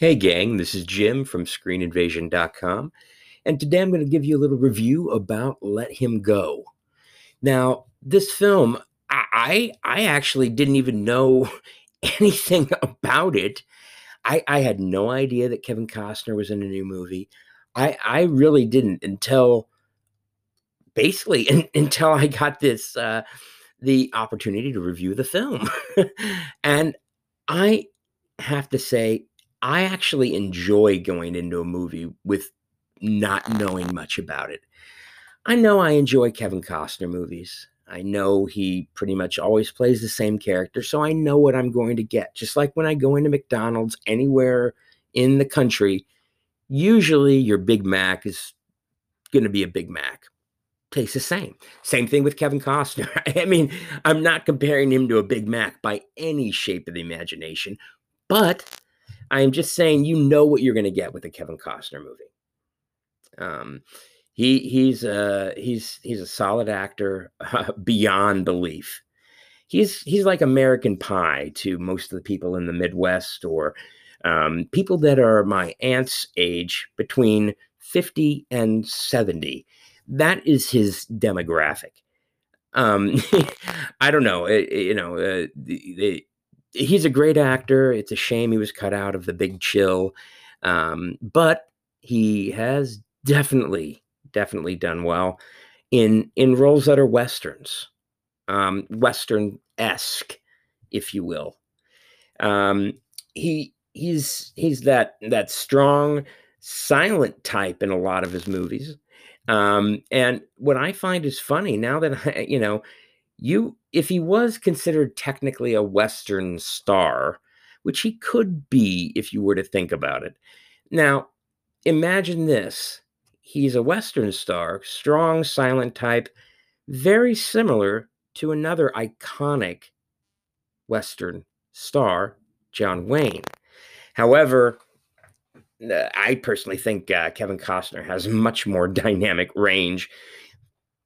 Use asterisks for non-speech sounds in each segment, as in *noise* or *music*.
Hey, gang, this is Jim from ScreenInvasion.com, and today I'm going to give you a little review about Let Him Go. Now, this film, I I actually didn't even know *laughs* anything about it. I, I had no idea that Kevin Costner was in a new movie. I I really didn't until basically *laughs* in, until I got this uh, the opportunity to review the film, *laughs* and I have to say I actually enjoy going into a movie with not uh-huh. knowing much about it. I know I enjoy Kevin Costner movies. I know he pretty much always plays the same character, so I know what I'm going to get. Just like when I go into McDonald's anywhere in the country, usually your Big Mac is going to be a Big Mac. Tastes the same. Same thing with Kevin Costner. *laughs* I mean, I'm not comparing him to a Big Mac by any shape of the imagination, but I am just saying you know what you're going to get with a Kevin Costner movie. Um, he he's uh he's he's a solid actor uh, *laughs* beyond belief. He's he's like American Pie to most of the people in the Midwest or um, people that are my aunt's age between 50 and 70. That is his demographic. Um, *laughs* I don't know. It, it, you know, uh, the, the, he's a great actor. It's a shame he was cut out of the Big Chill, um, but he has definitely, definitely done well in in roles that are westerns, um, western esque, if you will. Um, he he's he's that that strong, silent type in a lot of his movies. Um, and what I find is funny now that *laughs* I, you know, you if he was considered technically a western star which he could be if you were to think about it. Now imagine this. He's a western star strong silent type very similar to another iconic western star john wayne. However uh, i personally think uh, kevin costner has much more *laughs* dynamic range.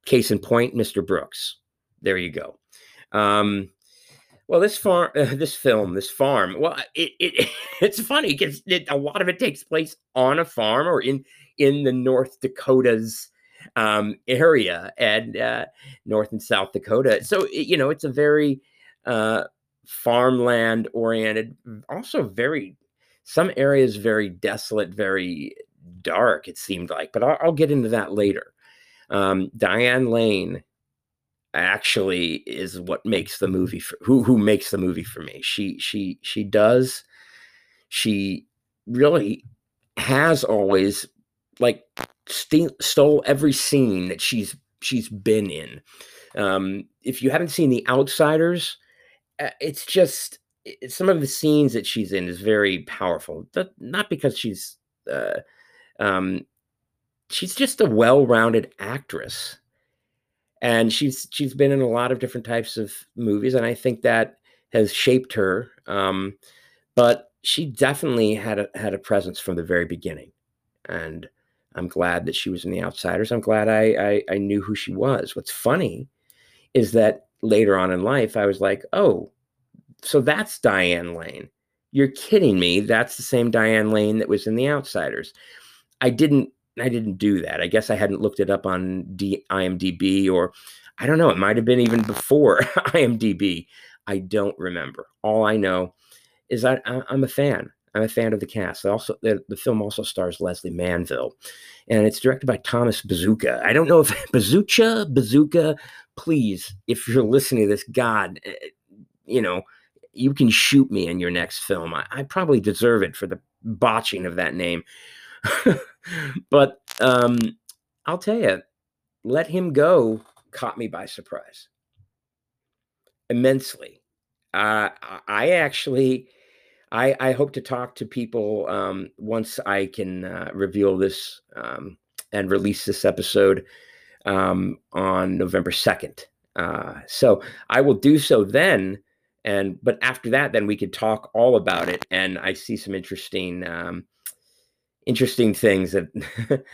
Case in point mr brooks there you go. Um, well, this farm, uh, *laughs* this film, this farm. Well, it, it *laughs* it's funny because it, a lot of it takes place on a farm or in in the North Dakotas um, area and uh, North and South Dakota. So you know, it's a very uh, farmland oriented. Also, very some areas very desolate, very dark. It seemed like, but I'll, I'll get into that later. Um, Diane Lane actually is what makes the movie for who who makes the movie for me. She she she does she really has always like st- stole every scene that she's she's been in. Um, if you haven't seen The Outsiders, uh, it's just some of the scenes that she's in is very powerful. Not because she's uh, um, she's just a well-rounded actress and she's she's been in a lot of different types of movies, and I think that has shaped her. Um, but she definitely had a had a presence from the very beginning, and I'm glad that she was in The Outsiders. I'm glad I, I, I knew who she was. What's funny is that later on in life, I was like, oh, so that's Diane Lane. You're kidding me. That's the same Diane Lane that was in The Outsiders. I didn't I didn't do that. I guess I hadn't looked it up on D- IMDb or I don't know. It might have been even before *laughs* IMDb. I don't remember. All I know is that I'm a fan. I'm a fan of the cast. Also, the, the film also stars Lesley Manville, and it's directed by Thomas Bazooka. I don't know if *laughs* Bazooka, Bazooka. Please, if you're listening to this, God, eh, you know, you can shoot me in your next film. I, I probably deserve it for the botching of that name. *laughs* *laughs* but um, I'll tell you, let him go caught me by surprise immensely. Uh, I actually, I, I hope to talk to people um, once I can uh, reveal this um, and release this episode um, on November second. Uh, so I will do so then, and but after that, then we could talk all about it. And I see some interesting um, interesting things that *laughs*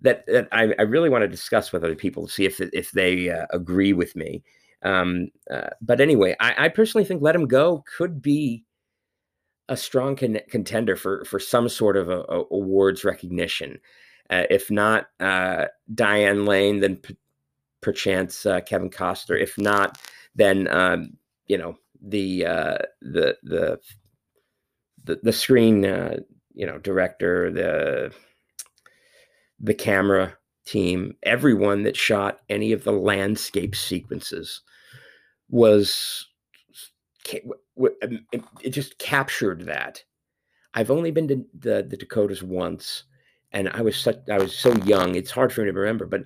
that, that I, I, really want to discuss with other people to see if if they uh, agree with me. Um, uh, but anyway, I, I, personally think "Let Him Go" could be a strong con- contender for for some sort of a, a awards recognition. Uh, if not uh, Diane Lane, then p- perchance uh, Kevin Costner. If not, then um, you know the uh, the the the, the screen you know director, the the camera team, everyone that shot any of the landscape sequences was um, it just captured that. I've only been to the, the Dakotas once, and I was such I was so young. It's hard for me to remember, but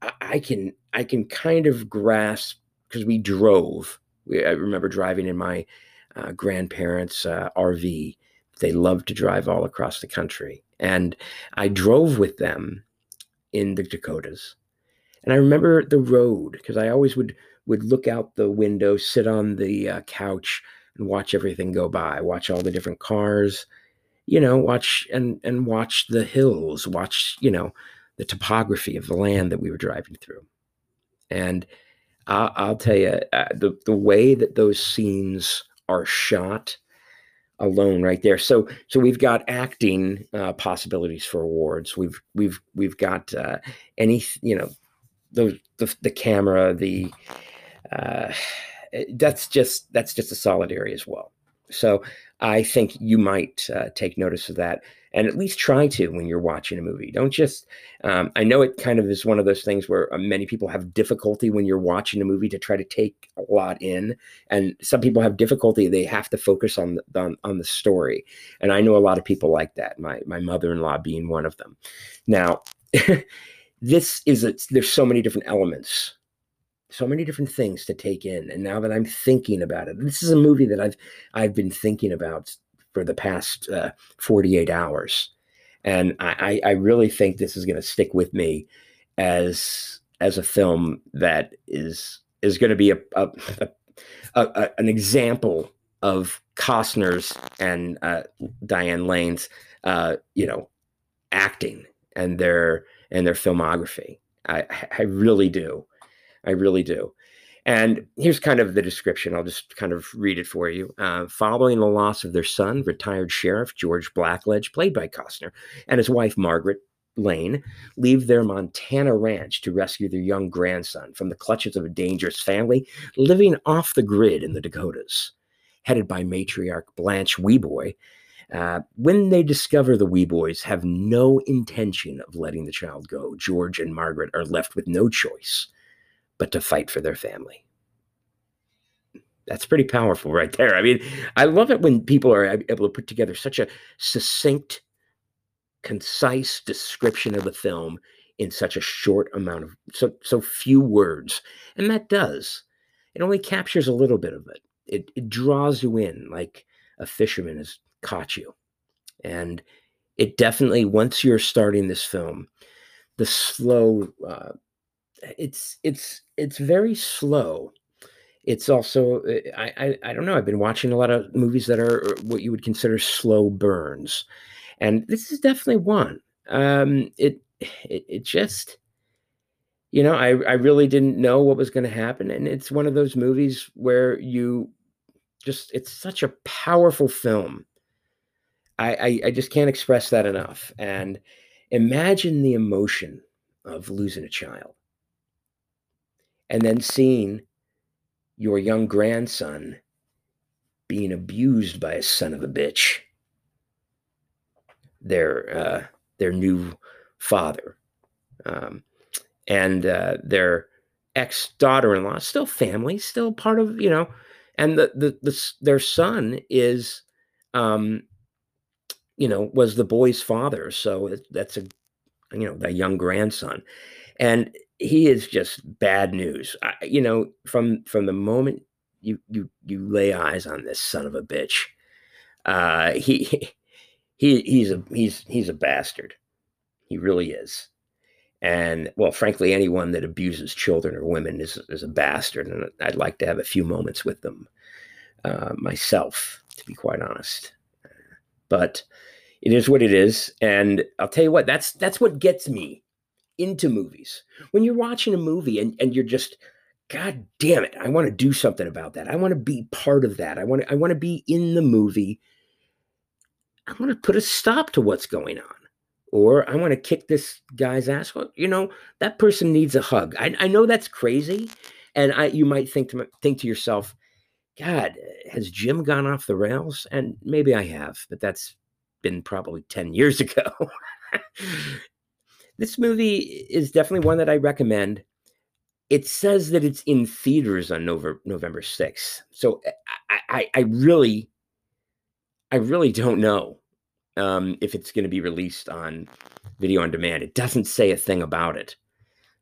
I, I can I can kind of grasp because we drove. I remember driving in my uh, grandparents' uh, RV. They loved to drive all across the country, and I drove with them in the Dakotas. And I remember the road because I always would would look out the window, sit on the uh, couch, and watch everything go by, watch all the different cars, you know, watch and and watch the hills, watch you know the topography of the land that we were driving through, and I'll, I'll tell you uh, the the way that those scenes are shot alone right there. So so we've got acting uh, possibilities for awards. We've we've we've got uh, any you know the, the the camera the uh, that's just that's just a solid area as well. So I think you might uh, take notice of that and at least try to when you're watching a movie. Don't just. Um, I know it kind of is one of those things where uh, many people have difficulty when you're watching a movie to try to take a lot in, and some people have difficulty. They have to focus on the, on, on the story, and I know a lot of people like that. My my mother-in-law being one of them. Now. *laughs* this is a, there's so many different elements so many different things to take in and now that i'm thinking about it this is a movie that i've i've been thinking about for the past uh, 48 hours and i i really think this is going to stick with me as as a film that is is going to be a, a, a, a, an example of Costner's and uh, Diane Lane's, uh, you know, acting and their and their filmography. I, I really do. I really do. And here's kind of the description. I'll just kind of read it for you. Uh, following the loss of their son, retired sheriff George Blackledge, played by Costner, and his wife Margaret Lane, leave their Montana ranch to rescue their young grandson from the clutches of a dangerous family living off the grid in the Dakotas. Headed by matriarch Blanche Weboy, uh, when they discover the Weboys have no intention of letting the child go, George and Margaret are left with no choice but to fight for their family. That's pretty powerful right there. I mean, I love it when people are able to put together such a succinct, concise description of the film in such a short amount of so so few words. And that does. It only captures a little bit of it. It it draws you in like a fisherman has caught you. And it definitely once you're starting this film, the slow uh, it's it's it's very slow. It's also eh, I, I I don't know. I've been watching a lot of movies that are uh, what you would consider slow burns, and this is definitely one. Um, it it it just you know I I really didn't know what was going to happen, and it's one of those movies where you just it's such a powerful film. I, I, I just can't express that enough. And imagine the emotion of losing a child and then seeing your young grandson being abused by a son of a bitch, their uh, their new father, um, and uh, their ex daughter-in-law, still family, still part of you know, and the the, the their son is, um, you know, was the boy's father, so that's a you know the young grandson, and he is just bad news. I, you know, from from the moment you you you lay eyes on this son of a bitch, uh, he *laughs* he he's a he's he's a bastard. He really is. And well, frankly, anyone that abuses children or women is is a bastard, and I'd like to have a few moments with them uh, myself, to be quite honest. But it is what it is, and I'll tell you what that's that's what gets me into movies. When you're watching a movie and, and you're just, God damn it, I want to do something about that. I want to be part of that. I want to, I want to be in the movie I want to put a stop to what's going on. Or I want to kick this guy's ass. Well, you know, that person needs a hug. I, I know that's crazy. And I, you might think to think to yourself, God, has Jim gone off the rails? And maybe I have, but that's been probably 10 years *laughs* ago. This movie is definitely one that I recommend. It says that it's in theaters on November, November 6th. So eh, I, I, I really, I really don't know um, if it's going to be released on video on demand. It doesn't say a thing about it.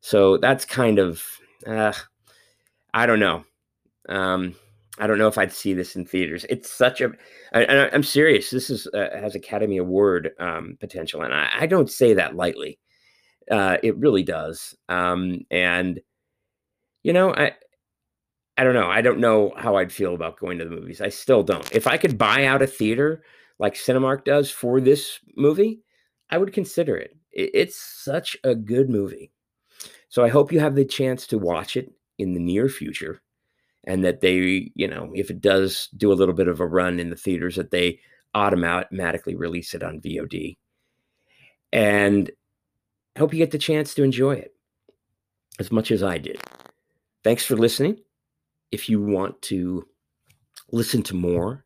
So that's kind of, uh, I don't know. Um, I don't know if I'd see this in theaters. It's such a, and I'm serious. This is uh, has Academy Award um, potential, and I, I, don't say that lightly. Uh, it really does. Um, and you know, I, I don't know. I don't know how I'd feel about going to the movies. I still don't. If I could buy out a theater like Cinemark does for this movie, I would consider it. it it's such a good movie. So I hope you have the chance to watch it in the near future and that they, you know, if it does do a little bit of a run in the theaters, that they automatically release it on VOD. And I hope you get the chance to enjoy it as much as I did. Thanks for listening. If you want to listen to more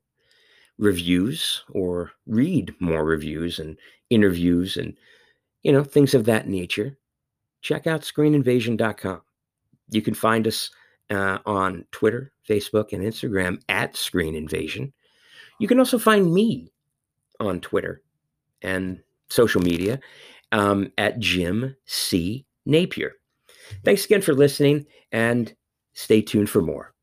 reviews or read more reviews and interviews and you know things of that nature, check out screeninvasion.com. You can find us uh, on Twitter, Facebook, and Instagram at Screen Invasion. You can also find me on Twitter and social media um, at Jim C. Napier. Thanks again for listening and stay tuned for more.